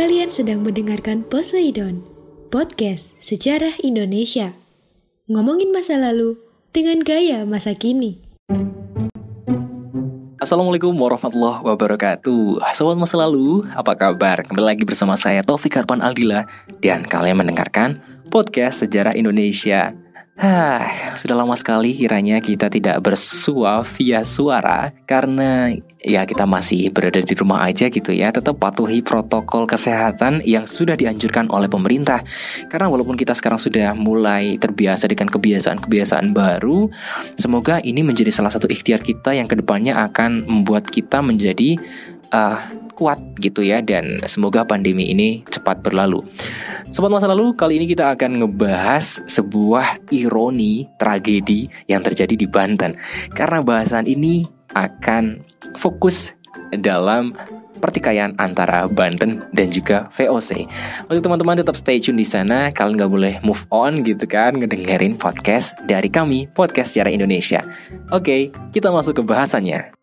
Kalian sedang mendengarkan Poseidon, podcast sejarah Indonesia. Ngomongin masa lalu dengan gaya masa kini. Assalamualaikum warahmatullahi wabarakatuh Sobat masa lalu, apa kabar? Kembali lagi bersama saya Taufik Arpan Aldila Dan kalian mendengarkan podcast Sejarah Indonesia Hah, sudah lama sekali kiranya kita tidak bersua via suara karena ya kita masih berada di rumah aja gitu ya. Tetap patuhi protokol kesehatan yang sudah dianjurkan oleh pemerintah. Karena walaupun kita sekarang sudah mulai terbiasa dengan kebiasaan-kebiasaan baru, semoga ini menjadi salah satu ikhtiar kita yang ke depannya akan membuat kita menjadi uh, kuat gitu ya dan semoga pandemi ini cepat berlalu. Sobat masa lalu, kali ini kita akan ngebahas sebuah ironi tragedi yang terjadi di Banten. Karena bahasan ini akan fokus dalam pertikaian antara Banten dan juga VOC. Untuk teman-teman tetap stay tune di sana, kalian nggak boleh move on gitu kan, ngedengerin podcast dari kami, podcast secara Indonesia. Oke, kita masuk ke bahasannya.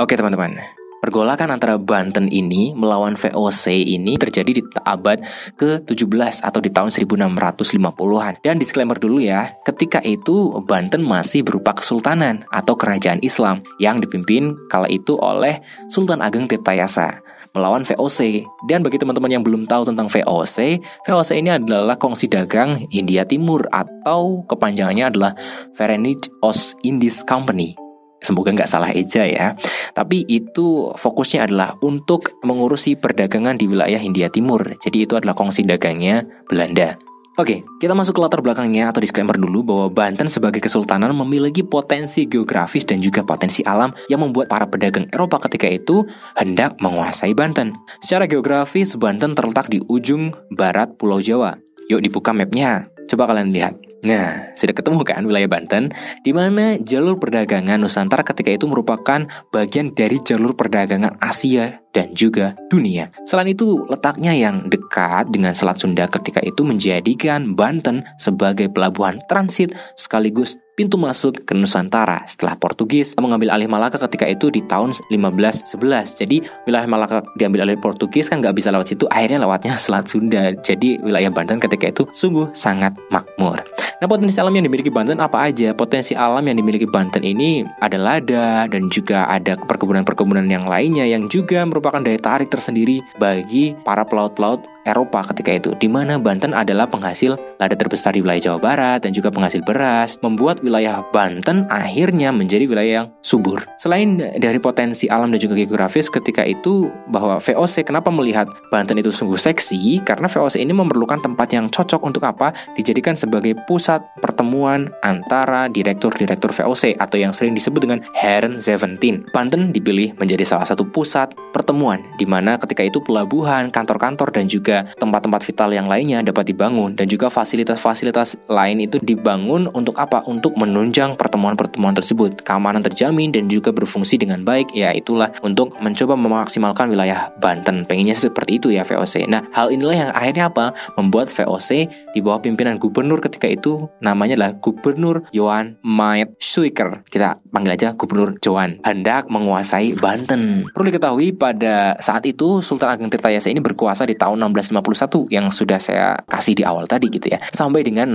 Oke teman-teman, Pergolakan antara Banten ini melawan VOC ini terjadi di abad ke-17 atau di tahun 1650-an. Dan disclaimer dulu ya, ketika itu Banten masih berupa kesultanan atau kerajaan Islam yang dipimpin kala itu oleh Sultan Ageng Tirtayasa melawan VOC. Dan bagi teman-teman yang belum tahu tentang VOC, VOC ini adalah kongsi dagang India Timur atau kepanjangannya adalah Verenigd Ost Indies Company semoga nggak salah eja ya. Tapi itu fokusnya adalah untuk mengurusi perdagangan di wilayah Hindia Timur. Jadi itu adalah kongsi dagangnya Belanda. Oke, kita masuk ke latar belakangnya atau disclaimer dulu bahwa Banten sebagai kesultanan memiliki potensi geografis dan juga potensi alam yang membuat para pedagang Eropa ketika itu hendak menguasai Banten. Secara geografis, Banten terletak di ujung barat Pulau Jawa. Yuk dibuka mapnya, coba kalian lihat. Nah, sudah ketemu kan wilayah Banten, di mana jalur perdagangan Nusantara ketika itu merupakan bagian dari jalur perdagangan Asia dan juga dunia. Selain itu, letaknya yang dekat dengan Selat Sunda ketika itu menjadikan Banten sebagai pelabuhan transit sekaligus pintu masuk ke Nusantara setelah Portugis mengambil alih Malaka ketika itu di tahun 1511. Jadi wilayah Malaka diambil alih Portugis kan nggak bisa lewat situ, akhirnya lewatnya Selat Sunda. Jadi wilayah Banten ketika itu sungguh sangat makmur. Nah potensi alam yang dimiliki Banten apa aja? Potensi alam yang dimiliki Banten ini ada lada dan juga ada perkebunan-perkebunan yang lainnya yang juga merupakan daya tarik tersendiri bagi para pelaut-pelaut Eropa ketika itu, di mana Banten adalah penghasil lada terbesar di wilayah Jawa Barat dan juga penghasil beras, membuat wilayah Banten akhirnya menjadi wilayah yang subur. Selain dari potensi alam dan juga geografis ketika itu, bahwa VOC kenapa melihat Banten itu sungguh seksi? Karena VOC ini memerlukan tempat yang cocok untuk apa? Dijadikan sebagai pusat pertemuan antara direktur-direktur VOC atau yang sering disebut dengan Heren 17. Banten dipilih menjadi salah satu pusat pertemuan, di mana ketika itu pelabuhan, kantor-kantor, dan juga juga tempat-tempat vital yang lainnya dapat dibangun dan juga fasilitas-fasilitas lain itu dibangun untuk apa? Untuk menunjang pertemuan-pertemuan tersebut. Keamanan terjamin dan juga berfungsi dengan baik. Ya itulah untuk mencoba memaksimalkan wilayah Banten. Pengennya seperti itu ya VOC. Nah, hal inilah yang akhirnya apa? Membuat VOC di bawah pimpinan gubernur ketika itu namanya adalah Gubernur Johan Maet Suiker. Kita panggil aja Gubernur Johan. Hendak menguasai Banten. Perlu diketahui pada saat itu Sultan Ageng Tirtayasa ini berkuasa di tahun 16 1951 yang sudah saya kasih di awal tadi gitu ya. Sampai dengan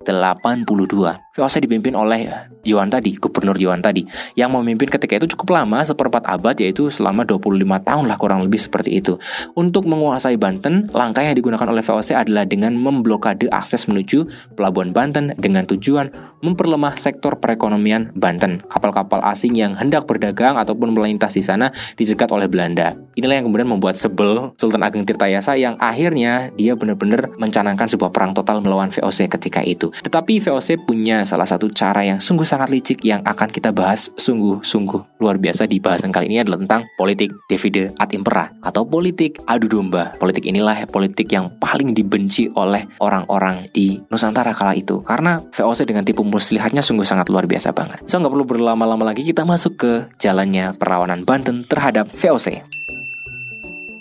1682 VOC dipimpin oleh Yuan tadi, Gubernur Yuan tadi, yang memimpin ketika itu cukup lama, seperempat abad, yaitu selama 25 tahun lah kurang lebih seperti itu. Untuk menguasai Banten, langkah yang digunakan oleh VOC adalah dengan memblokade akses menuju Pelabuhan Banten dengan tujuan memperlemah sektor perekonomian Banten. Kapal-kapal asing yang hendak berdagang ataupun melintas di sana dicegat oleh Belanda. Inilah yang kemudian membuat sebel Sultan Ageng Tirtayasa yang akhirnya dia benar-benar mencanangkan sebuah perang total melawan VOC ketika itu. Tetapi VOC punya salah satu cara yang sungguh sangat licik yang akan kita bahas sungguh-sungguh luar biasa di bahasan kali ini adalah tentang politik divide ad impera atau politik adu domba. Politik inilah politik yang paling dibenci oleh orang-orang di Nusantara kala itu karena VOC dengan tipu muslihatnya sungguh sangat luar biasa banget. So nggak perlu berlama-lama lagi kita masuk ke jalannya perlawanan Banten terhadap VOC.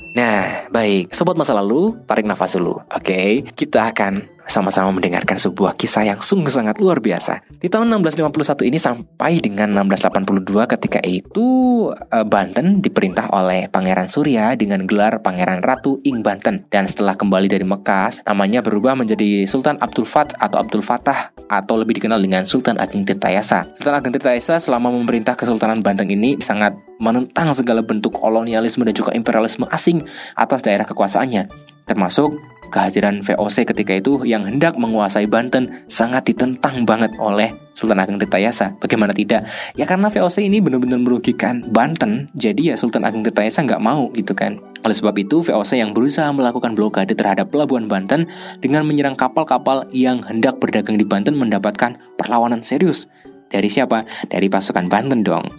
Nah, baik, sobat masa lalu, tarik nafas dulu. Oke, kita akan sama-sama mendengarkan sebuah kisah yang sungguh sangat luar biasa. Di tahun 1651 ini sampai dengan 1682 ketika itu eh, Banten diperintah oleh Pangeran Surya dengan gelar Pangeran Ratu Ing Banten dan setelah kembali dari Mekah namanya berubah menjadi Sultan Abdul Fat atau Abdul Fatah atau lebih dikenal dengan Sultan Ageng Tirtayasa. Sultan Ageng Tirtayasa selama memerintah Kesultanan Banten ini sangat menentang segala bentuk kolonialisme dan juga imperialisme asing atas daerah kekuasaannya termasuk kehadiran VOC ketika itu yang hendak menguasai Banten sangat ditentang banget oleh Sultan Ageng Tirtayasa. Bagaimana tidak? Ya karena VOC ini benar-benar merugikan Banten, jadi ya Sultan Ageng Tirtayasa nggak mau gitu kan. Oleh sebab itu, VOC yang berusaha melakukan blokade terhadap pelabuhan Banten dengan menyerang kapal-kapal yang hendak berdagang di Banten mendapatkan perlawanan serius. Dari siapa? Dari pasukan Banten dong.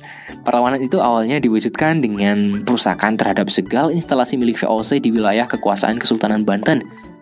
Perlawanan itu awalnya diwujudkan dengan perusakan terhadap segala instalasi milik VOC di wilayah kekuasaan Kesultanan Banten.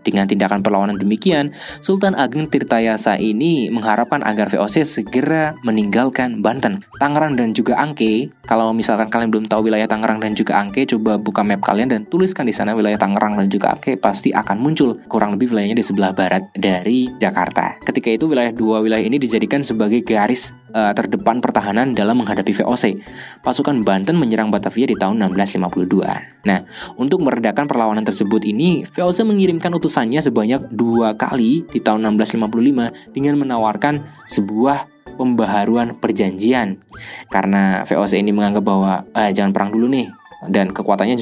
Dengan tindakan perlawanan demikian, Sultan Ageng Tirtayasa ini mengharapkan agar VOC segera meninggalkan Banten. Tangerang dan juga Angke, kalau misalkan kalian belum tahu wilayah Tangerang dan juga Angke, coba buka map kalian dan tuliskan di sana wilayah Tangerang dan juga Angke pasti akan muncul. Kurang lebih wilayahnya di sebelah barat dari Jakarta. Ketika itu wilayah dua wilayah ini dijadikan sebagai garis uh, terdepan pertahanan dalam menghadapi VOC. Pasukan Banten menyerang Batavia di tahun 1652. Nah, untuk meredakan perlawanan tersebut ini, VOC mengirimkan utusannya sebanyak dua kali di tahun 1655 dengan menawarkan sebuah pembaharuan perjanjian. Karena VOC ini menganggap bahwa eh, jangan perang dulu nih, dan kekuatannya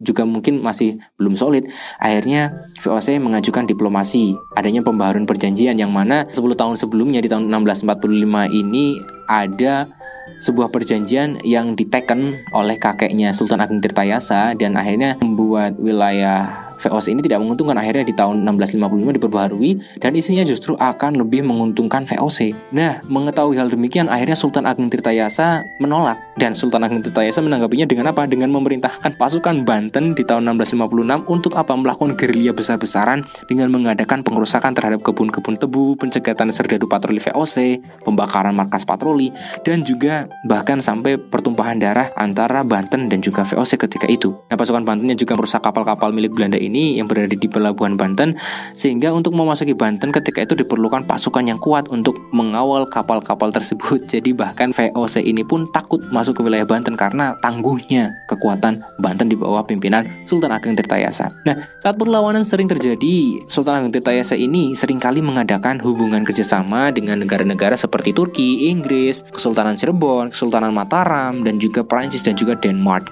juga mungkin masih belum solid. Akhirnya VOC mengajukan diplomasi, adanya pembaharuan perjanjian yang mana 10 tahun sebelumnya di tahun 1645 ini ada sebuah perjanjian yang diteken oleh kakeknya Sultan Agung Tirtayasa dan akhirnya membuat wilayah VOC ini tidak menguntungkan akhirnya di tahun 1655 diperbaharui dan isinya justru akan lebih menguntungkan VOC. Nah, mengetahui hal demikian akhirnya Sultan Agung Tirtayasa menolak dan Sultan Agung Tirtayasa menanggapinya dengan apa? Dengan memerintahkan pasukan Banten di tahun 1656 untuk apa? Melakukan gerilya besar-besaran dengan mengadakan pengerusakan terhadap kebun-kebun tebu, pencegatan serdadu patroli VOC, pembakaran markas patroli dan juga bahkan sampai pertumpahan darah antara Banten dan juga VOC ketika itu. Nah, pasukan Bantennya juga merusak kapal-kapal milik Belanda ini ini yang berada di pelabuhan Banten sehingga untuk memasuki Banten ketika itu diperlukan pasukan yang kuat untuk mengawal kapal-kapal tersebut. Jadi bahkan VOC ini pun takut masuk ke wilayah Banten karena tangguhnya kekuatan Banten di bawah pimpinan Sultan Ageng Tirtayasa. Nah, saat perlawanan sering terjadi, Sultan Ageng Tirtayasa ini sering kali mengadakan hubungan kerjasama dengan negara-negara seperti Turki, Inggris, Kesultanan Cirebon, Kesultanan Mataram, dan juga Prancis dan juga Denmark.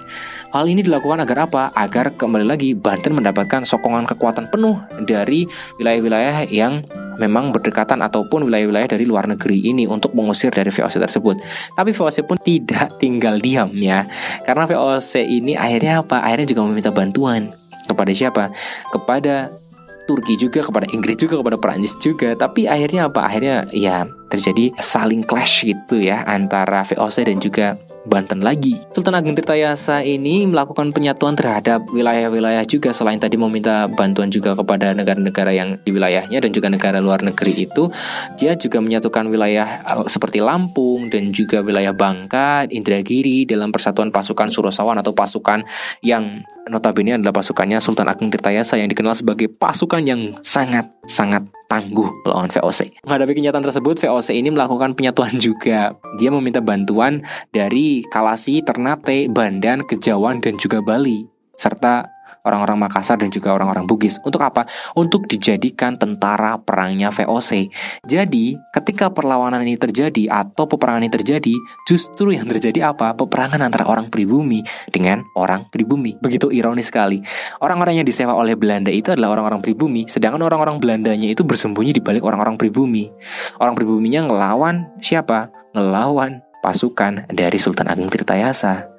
Hal ini dilakukan agar apa? Agar kembali lagi Banten mendapatkan sokongan kekuatan penuh dari wilayah-wilayah yang memang berdekatan ataupun wilayah-wilayah dari luar negeri ini untuk mengusir dari VOC tersebut. Tapi VOC pun tidak tinggal diam ya. Karena VOC ini akhirnya apa? Akhirnya juga meminta bantuan kepada siapa? Kepada Turki juga kepada Inggris juga kepada Perancis juga tapi akhirnya apa akhirnya ya terjadi saling clash gitu ya antara VOC dan juga Banten lagi. Sultan Ageng Tirtayasa ini melakukan penyatuan terhadap wilayah-wilayah juga selain tadi meminta bantuan juga kepada negara-negara yang di wilayahnya dan juga negara luar negeri itu, dia juga menyatukan wilayah eh, seperti Lampung dan juga wilayah Bangka, Indragiri dalam persatuan pasukan Surosawan atau pasukan yang notabene adalah pasukannya Sultan Ageng Tirtayasa yang dikenal sebagai pasukan yang sangat sangat tangguh melawan VOC. Menghadapi kenyataan tersebut, VOC ini melakukan penyatuan juga. Dia meminta bantuan dari Kalasi, Ternate, Bandan, Kejawan, dan juga Bali. Serta orang-orang Makassar dan juga orang-orang Bugis. Untuk apa? Untuk dijadikan tentara perangnya VOC. Jadi, ketika perlawanan ini terjadi atau peperangan ini terjadi, justru yang terjadi apa? Peperangan antara orang pribumi dengan orang pribumi. Begitu ironis sekali. Orang-orang yang disewa oleh Belanda itu adalah orang-orang pribumi, sedangkan orang-orang Belandanya itu bersembunyi di balik orang-orang pribumi. Orang pribuminya ngelawan siapa? Ngelawan pasukan dari Sultan Agung Tirtayasa.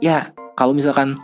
Ya kalau misalkan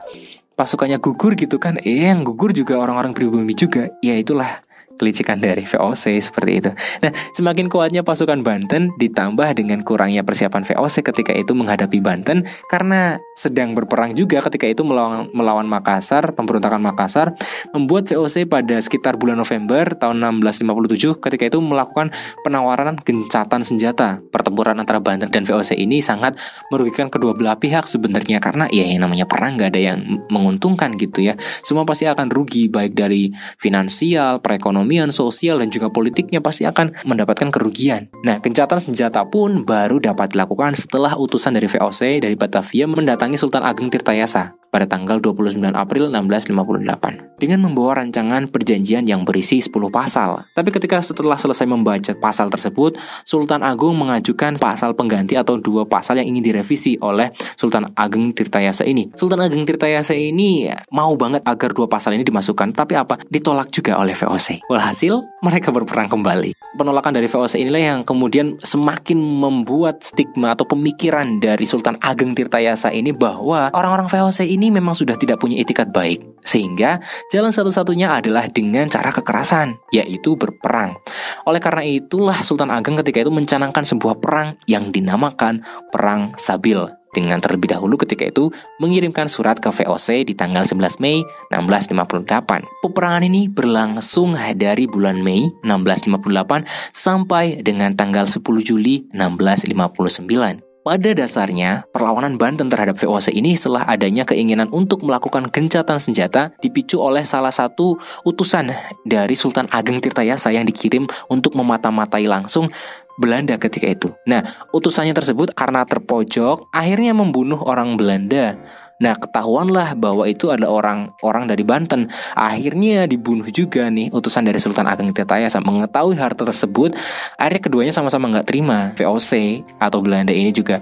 pasukannya gugur gitu kan eh yang gugur juga orang-orang pribumi juga. Ya itulah kelicikan dari VOC seperti itu. Nah, semakin kuatnya pasukan Banten ditambah dengan kurangnya persiapan VOC ketika itu menghadapi Banten karena sedang berperang juga ketika itu melawan, melawan Makassar, pemberontakan Makassar, membuat VOC pada sekitar bulan November tahun 1657 ketika itu melakukan penawaran gencatan senjata. Pertempuran antara Banten dan VOC ini sangat merugikan kedua belah pihak sebenarnya karena ya yang namanya perang nggak ada yang menguntungkan gitu ya. Semua pasti akan rugi baik dari finansial, perekonomian perekonomian, sosial, dan juga politiknya pasti akan mendapatkan kerugian. Nah, gencatan senjata pun baru dapat dilakukan setelah utusan dari VOC dari Batavia mendatangi Sultan Ageng Tirtayasa pada tanggal 29 April 1658 dengan membawa rancangan perjanjian yang berisi 10 pasal. Tapi ketika setelah selesai membaca pasal tersebut, Sultan Agung mengajukan pasal pengganti atau dua pasal yang ingin direvisi oleh Sultan Ageng Tirtayasa ini. Sultan Ageng Tirtayasa ini mau banget agar dua pasal ini dimasukkan, tapi apa? Ditolak juga oleh VOC. Walhasil, mereka berperang kembali. Penolakan dari VOC inilah yang kemudian semakin membuat stigma atau pemikiran dari Sultan Ageng Tirtayasa ini bahwa orang-orang VOC ini memang sudah tidak punya etikat baik, sehingga jalan satu-satunya adalah dengan cara kekerasan, yaitu berperang. Oleh karena itulah Sultan Ageng ketika itu mencanangkan sebuah perang yang dinamakan Perang Sabil dengan terlebih dahulu ketika itu mengirimkan surat ke VOC di tanggal 11 Mei 1658. Peperangan ini berlangsung dari bulan Mei 1658 sampai dengan tanggal 10 Juli 1659. Pada dasarnya, perlawanan Banten terhadap VOC ini setelah adanya keinginan untuk melakukan gencatan senjata dipicu oleh salah satu utusan dari Sultan Ageng Tirtayasa yang dikirim untuk memata-matai langsung Belanda ketika itu. Nah, utusannya tersebut karena terpojok akhirnya membunuh orang Belanda Nah, ketahuanlah bahwa itu ada orang-orang dari Banten. Akhirnya dibunuh juga nih utusan dari Sultan Ageng Tirtayasa. Mengetahui harta tersebut, akhirnya keduanya sama-sama nggak terima. VOC atau Belanda ini juga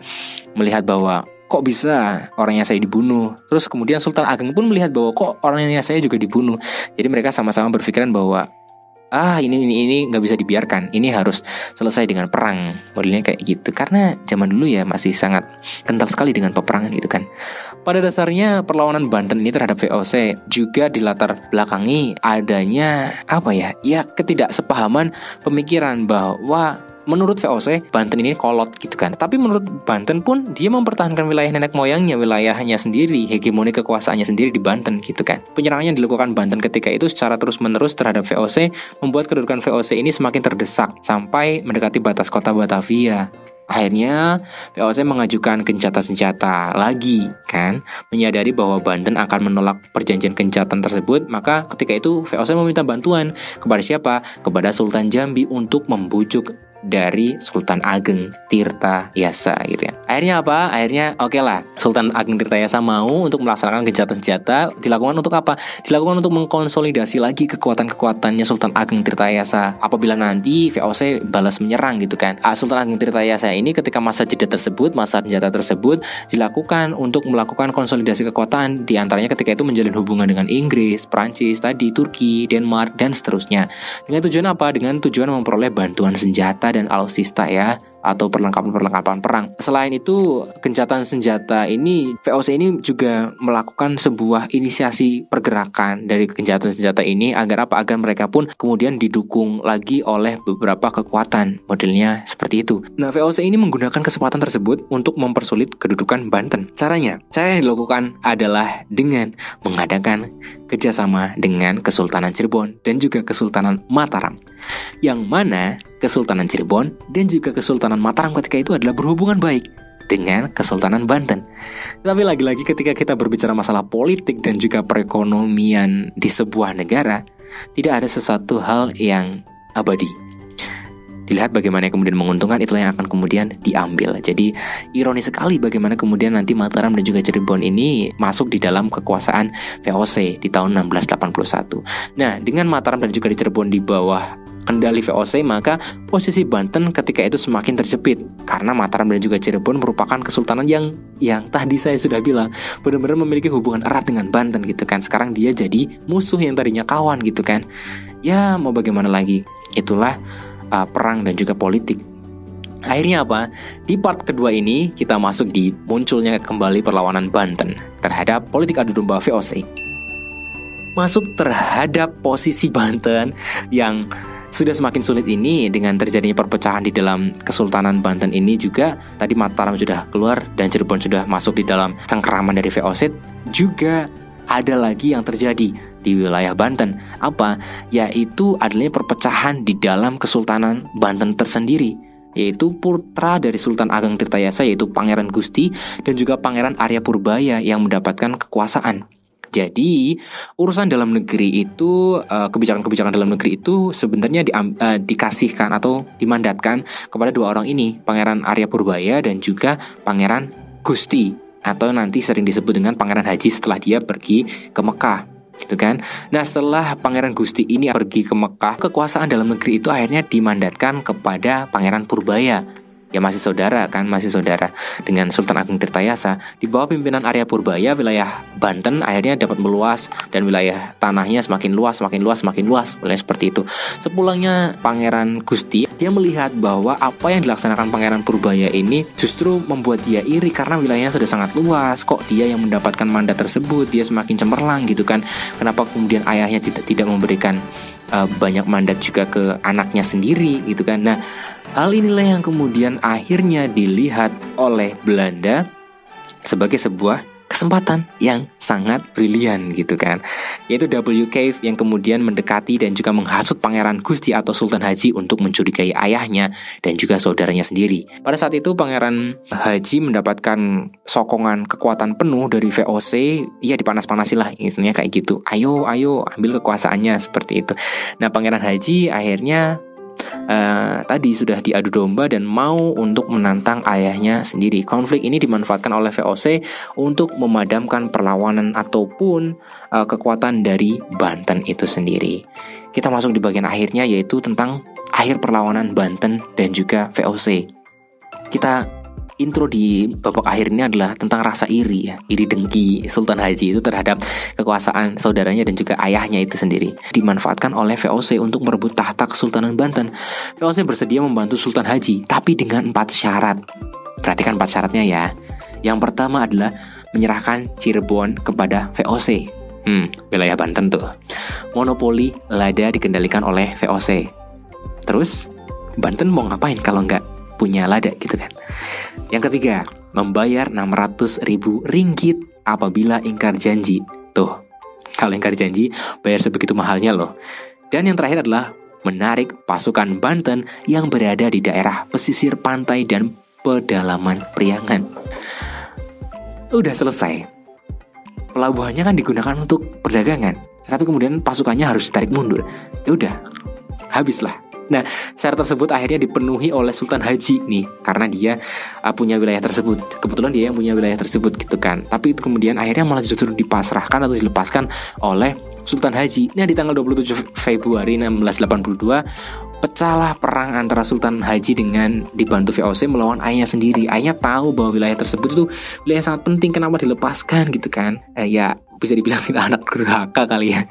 melihat bahwa kok bisa orangnya saya dibunuh. Terus kemudian Sultan Ageng pun melihat bahwa kok orangnya saya juga dibunuh. Jadi mereka sama-sama berpikiran bahwa ah ini ini ini nggak bisa dibiarkan. Ini harus selesai dengan perang. Modelnya kayak gitu. Karena zaman dulu ya masih sangat kental sekali dengan peperangan gitu kan. Pada dasarnya perlawanan Banten ini terhadap VOC juga dilatar belakangi adanya apa ya ya ketidaksepahaman pemikiran bahwa menurut VOC Banten ini kolot gitu kan. Tapi menurut Banten pun dia mempertahankan wilayah nenek moyangnya wilayahnya sendiri hegemoni kekuasaannya sendiri di Banten gitu kan. Penyerangan yang dilakukan Banten ketika itu secara terus menerus terhadap VOC membuat kedudukan VOC ini semakin terdesak sampai mendekati batas kota Batavia. Akhirnya VOC mengajukan gencatan senjata lagi kan Menyadari bahwa Banten akan menolak perjanjian gencatan tersebut. Maka ketika itu VOC meminta bantuan kepada siapa? Kepada Sultan Jambi untuk membujuk dari Sultan Ageng Tirta Yasa gitu ya. Akhirnya apa? Akhirnya oke okay lah Sultan Ageng Tirta Yasa mau untuk melaksanakan gencatan senjata dilakukan untuk apa? Dilakukan untuk mengkonsolidasi lagi kekuatan-kekuatannya Sultan Ageng Tirta Yasa apabila nanti VOC balas menyerang gitu kan. Ah, Sultan Ageng Tirta Yasa ini ketika masa jeda tersebut, masa senjata tersebut dilakukan untuk melakukan konsolidasi kekuatan di antaranya ketika itu menjalin hubungan dengan Inggris, Prancis, tadi Turki, Denmark dan seterusnya. Dengan tujuan apa? Dengan tujuan memperoleh bantuan senjata dan alutsista ya atau perlengkapan-perlengkapan perang. Selain itu, gencatan senjata ini VOC ini juga melakukan sebuah inisiasi pergerakan dari gencatan senjata ini agar apa? Agar mereka pun kemudian didukung lagi oleh beberapa kekuatan. Modelnya seperti itu. Nah, VOC ini menggunakan kesempatan tersebut untuk mempersulit kedudukan Banten. Caranya, cara yang dilakukan adalah dengan mengadakan kerjasama dengan Kesultanan Cirebon dan juga Kesultanan Mataram. Yang mana Kesultanan Cirebon dan juga Kesultanan Mataram ketika itu adalah berhubungan baik dengan Kesultanan Banten. Tapi lagi-lagi ketika kita berbicara masalah politik dan juga perekonomian di sebuah negara, tidak ada sesuatu hal yang abadi. dilihat bagaimana kemudian menguntungkan itulah yang akan kemudian diambil. Jadi ironis sekali bagaimana kemudian nanti Mataram dan juga Cirebon ini masuk di dalam kekuasaan VOC di tahun 1681. Nah, dengan Mataram dan juga di Cirebon di bawah kendali VOC maka posisi Banten ketika itu semakin terjepit. Karena Mataram dan juga Cirebon merupakan kesultanan yang yang tadi saya sudah bilang benar-benar memiliki hubungan erat dengan Banten gitu kan. Sekarang dia jadi musuh yang tadinya kawan gitu kan. Ya mau bagaimana lagi? Itulah uh, perang dan juga politik. Akhirnya apa? Di part kedua ini kita masuk di munculnya kembali perlawanan Banten terhadap politik adu domba VOC. Masuk terhadap posisi Banten yang sudah semakin sulit ini dengan terjadinya perpecahan di dalam Kesultanan Banten ini juga tadi Mataram sudah keluar dan Cirebon sudah masuk di dalam cengkeraman dari VOC juga ada lagi yang terjadi di wilayah Banten. Apa? Yaitu adanya perpecahan di dalam Kesultanan Banten tersendiri yaitu putra dari Sultan Ageng Tirtayasa yaitu Pangeran Gusti dan juga Pangeran Arya Purbaya yang mendapatkan kekuasaan. Jadi urusan dalam negeri itu eh, kebijakan-kebijakan dalam negeri itu sebenarnya di, uh, dikasihkan atau dimandatkan kepada dua orang ini, Pangeran Arya Purbaya dan juga Pangeran Gusti atau nanti sering disebut dengan Pangeran Haji setelah dia pergi ke Mekah gitu kan. Nah setelah Pangeran Gusti ini pergi ke Mekah, kekuasaan dalam negeri itu akhirnya dimandatkan kepada Pangeran Purbaya ya masih saudara kan masih saudara dengan Sultan Agung Tirtayasa. Di bawah pimpinan Arya Purbaya wilayah Banten akhirnya dapat meluas dan wilayah tanahnya semakin luas semakin luas semakin luas wilayah seperti itu. Sepulangnya Pangeran Gusti dia melihat bahwa apa yang dilaksanakan Pangeran Purbaya ini justru membuat dia iri karena wilayahnya sudah sangat luas. Kok dia yang mendapatkan mandat tersebut? Dia semakin cemerlang gitu kan. Kenapa kemudian ayahnya tidak tidak memberikan uh, banyak mandat juga ke anaknya sendiri gitu kan? Nah Hal inilah yang kemudian akhirnya dilihat oleh Belanda sebagai sebuah kesempatan yang sangat brilian gitu kan. Yaitu W. Cave yang kemudian mendekati dan juga menghasut Pangeran Gusti atau Sultan Haji untuk mencurigai ayahnya dan juga saudaranya sendiri. Pada saat itu Pangeran Haji mendapatkan sokongan kekuatan penuh dari VOC ya dipanas-panasi lah intinya kayak gitu. Ayo ayo ambil kekuasaannya seperti itu. Nah Pangeran Haji akhirnya uh, tadi sudah diadu domba dan mau untuk menantang ayahnya sendiri. Konflik ini dimanfaatkan oleh VOC untuk memadamkan perlawanan ataupun uh, kekuatan dari Banten itu sendiri. Kita masuk di bagian akhirnya yaitu tentang akhir perlawanan Banten dan juga VOC. Kita intro di babak akhir ini adalah tentang rasa iri ya, iri dengki Sultan Haji itu terhadap kekuasaan saudaranya dan juga ayahnya itu sendiri. Dimanfaatkan oleh VOC untuk merebut tahta Kesultanan Banten. VOC bersedia membantu Sultan Haji, tapi dengan empat syarat. Perhatikan empat syaratnya ya. Yang pertama adalah menyerahkan Cirebon kepada VOC. Hmm, wilayah Banten tuh. Monopoli lada dikendalikan oleh VOC. Terus, Banten mau ngapain kalau nggak punya lada gitu kan. Yang ketiga, membayar 600 ribu ringgit apabila ingkar janji. Tuh, kalau ingkar janji, bayar sebegitu mahalnya loh. Dan yang terakhir adalah menarik pasukan Banten yang berada di daerah pesisir pantai dan pedalaman Priangan. Udah selesai. Pelabuhannya kan digunakan untuk perdagangan, tapi kemudian pasukannya harus ditarik mundur. Ya udah, habislah Nah, syarat tersebut akhirnya dipenuhi oleh Sultan Haji nih, karena dia uh, punya wilayah tersebut. Kebetulan dia yang punya wilayah tersebut gitu kan. Tapi itu kemudian akhirnya malah justru dipasrahkan atau dilepaskan oleh Sultan Haji. Nah, di tanggal 27 Februari 1682 pecahlah perang antara Sultan Haji dengan dibantu VOC melawan ayahnya sendiri. Ayahnya tahu bahwa wilayah tersebut itu wilayah sangat penting kenapa dilepaskan gitu kan. Eh, ya bisa dibilang kita anak durhaka kali ya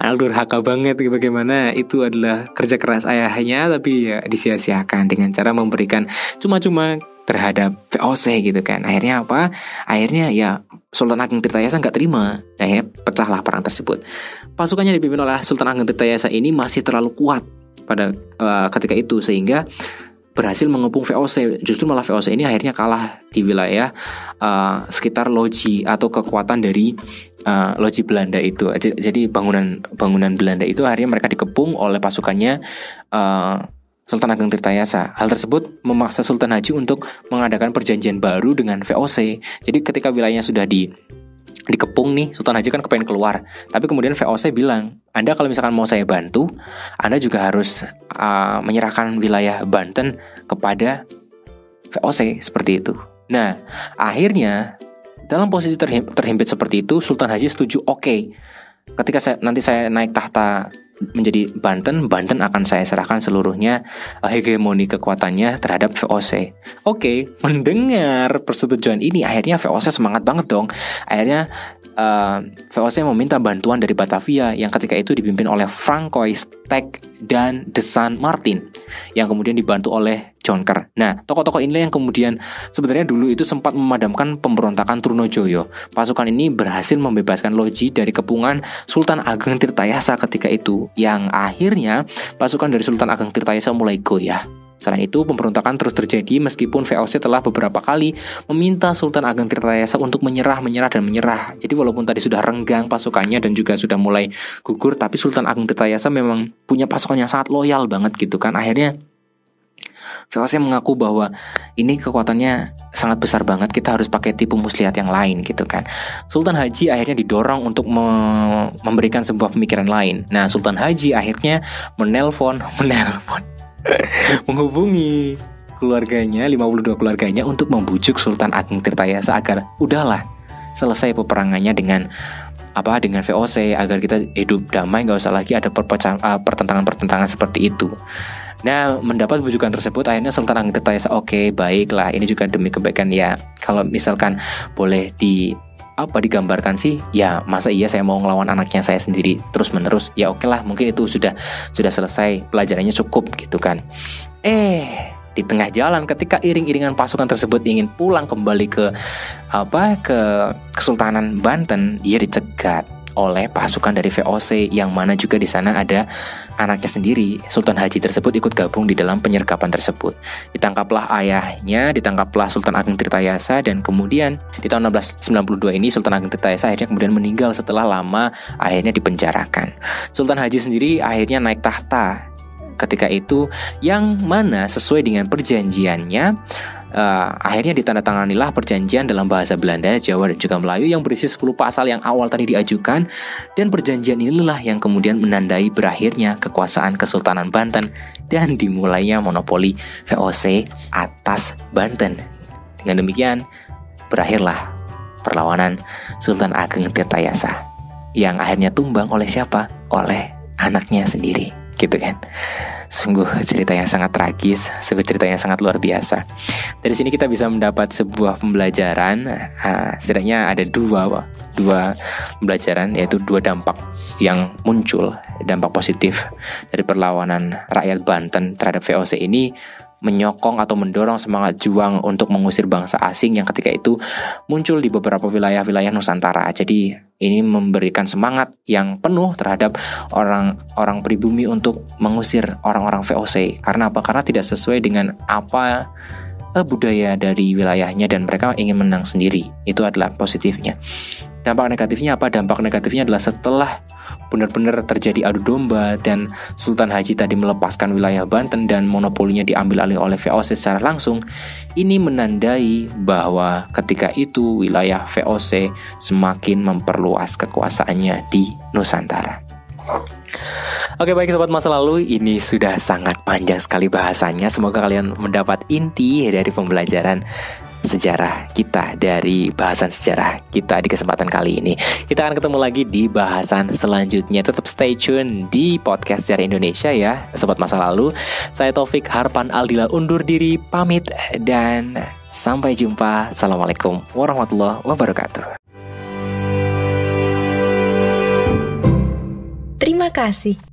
anak durhaka banget bagaimana itu adalah kerja keras ayahnya tapi ya disia-siakan dengan cara memberikan cuma-cuma terhadap VOC gitu kan. Akhirnya apa? Akhirnya ya Sultan Ageng Tirtayasa nggak terima. Akhirnya pecahlah perang tersebut. Pasukannya dipimpin oleh Sultan Ageng Tirtayasa ini masih terlalu kuat pada uh, ketika itu sehingga berhasil mengepung VOC. Justru malah VOC ini akhirnya kalah di wilayah uh, sekitar loji atau kekuatan dari uh, loji Belanda itu. Jadi bangunan bangunan Belanda itu akhirnya mereka dikepung oleh pasukannya uh, Sultan Ageng Tirtayasa. Hal tersebut memaksa Sultan Haji untuk mengadakan perjanjian baru dengan VOC. Jadi ketika wilayahnya sudah di dikepung nih Sultan Haji kan kepengen keluar tapi kemudian VOC bilang Anda kalau misalkan mau saya bantu Anda juga harus uh, menyerahkan wilayah Banten kepada VOC seperti itu nah akhirnya dalam posisi terhim terhimpit seperti itu Sultan Haji setuju oke okay. ketika saya, nanti saya naik tahta menjadi Banten, Banten akan saya serahkan seluruhnya hegemoni kekuatannya terhadap VOC. Oke, mendengar persetujuan ini akhirnya VOC semangat banget dong. Akhirnya uh, eh, VOC meminta bantuan dari Batavia yang ketika itu dipimpin oleh Francois Tech dan Desan Martin yang kemudian dibantu oleh Jonker. Nah, tokoh-tokoh ini yang kemudian sebenarnya dulu itu sempat memadamkan pemberontakan Trunojoyo. Pasukan ini berhasil membebaskan Loji dari kepungan Sultan Ageng Tirtayasa ketika itu, yang akhirnya pasukan dari Sultan Ageng Tirtayasa mulai goyah. Selain itu, pemberontakan terus terjadi meskipun VOC telah beberapa kali meminta Sultan Ageng Tirtayasa untuk menyerah, menyerah, dan menyerah. Jadi walaupun tadi sudah renggang pasukannya dan juga sudah mulai gugur, tapi Sultan Ageng Tirtayasa memang punya pasukan yang sangat loyal banget gitu kan. Akhirnya VOC mengaku bahwa ini kekuatannya sangat besar banget kita harus pakai tipu muslihat yang lain gitu kan Sultan Haji akhirnya didorong untuk me memberikan sebuah pemikiran lain nah Sultan Haji akhirnya menelpon menelpon menghubungi keluarganya 52 keluarganya untuk membujuk Sultan Ageng Tirtayasa agar udahlah selesai peperangannya dengan apa dengan VOC agar kita hidup damai nggak usah lagi ada perpecahan pertentangan-pertentangan seperti itu Nah, mendapat bujukan tersebut akhirnya Sultan Angin Tirtayasa oke, okay, baiklah, ini juga demi kebaikan ya. Kalau misalkan boleh di apa digambarkan sih? Ya masa iya saya mau ngelawan anaknya saya sendiri terus menerus ya oke lah mungkin itu sudah sudah selesai pelajarannya cukup gitu kan. Eh di tengah jalan ketika iring-iringan pasukan tersebut ingin pulang kembali ke apa ke Kesultanan Banten dia dicegat oleh pasukan dari VOC yang mana juga di sana ada anaknya sendiri. Sultan Haji tersebut ikut gabung di dalam penyergapan tersebut. Ditangkaplah ayahnya, ditangkaplah Sultan Ageng Tirtayasa dan kemudian di tahun 1692 ini Sultan Ageng Tirtayasa akhirnya kemudian meninggal setelah lama akhirnya dipenjarakan. Sultan Haji sendiri akhirnya naik tahta ketika itu yang mana sesuai dengan perjanjiannya uh, akhirnya ditandatanganilah perjanjian dalam bahasa Belanda, Jawa dan juga Melayu yang berisi 10 pasal yang awal tadi diajukan dan perjanjian inilah yang kemudian menandai berakhirnya kekuasaan Kesultanan Banten dan dimulainya monopoli VOC atas Banten. Dengan demikian berakhirlah perlawanan Sultan Ageng Tirtayasa yang akhirnya tumbang oleh siapa? Oleh anaknya sendiri, gitu kan. Sungguh cerita yang sangat tragis, sungguh cerita yang sangat luar biasa. Dari sini kita bisa mendapat sebuah pembelajaran, uh, setidaknya ada dua dua pembelajaran yaitu dua dampak yang muncul, dampak positif dari perlawanan rakyat Banten terhadap VOC ini menyokong atau mendorong semangat juang untuk mengusir bangsa asing yang ketika itu muncul di beberapa wilayah-wilayah Nusantara. Jadi ini memberikan semangat yang penuh terhadap orang-orang pribumi untuk mengusir orang-orang VOC. Karena apa? Karena tidak sesuai dengan apa eh, budaya dari wilayahnya dan mereka ingin menang sendiri. Itu adalah positifnya. Dampak negatifnya apa? Dampak negatifnya adalah setelah benar-benar terjadi adu domba dan Sultan Haji tadi melepaskan wilayah Banten dan monopolinya diambil alih oleh VOC secara langsung, ini menandai bahwa ketika itu wilayah VOC semakin memperluas kekuasaannya di Nusantara. Oke baik sobat masa lalu ini sudah sangat panjang sekali bahasanya Semoga kalian mendapat inti dari pembelajaran sejarah kita dari bahasan sejarah kita di kesempatan kali ini. Kita akan ketemu lagi di bahasan selanjutnya. Tetap stay tune di podcast sejarah Indonesia ya, sobat masa lalu. Saya Taufik Harpan Aldila undur diri pamit dan sampai jumpa. Assalamualaikum warahmatullahi wabarakatuh. Terima kasih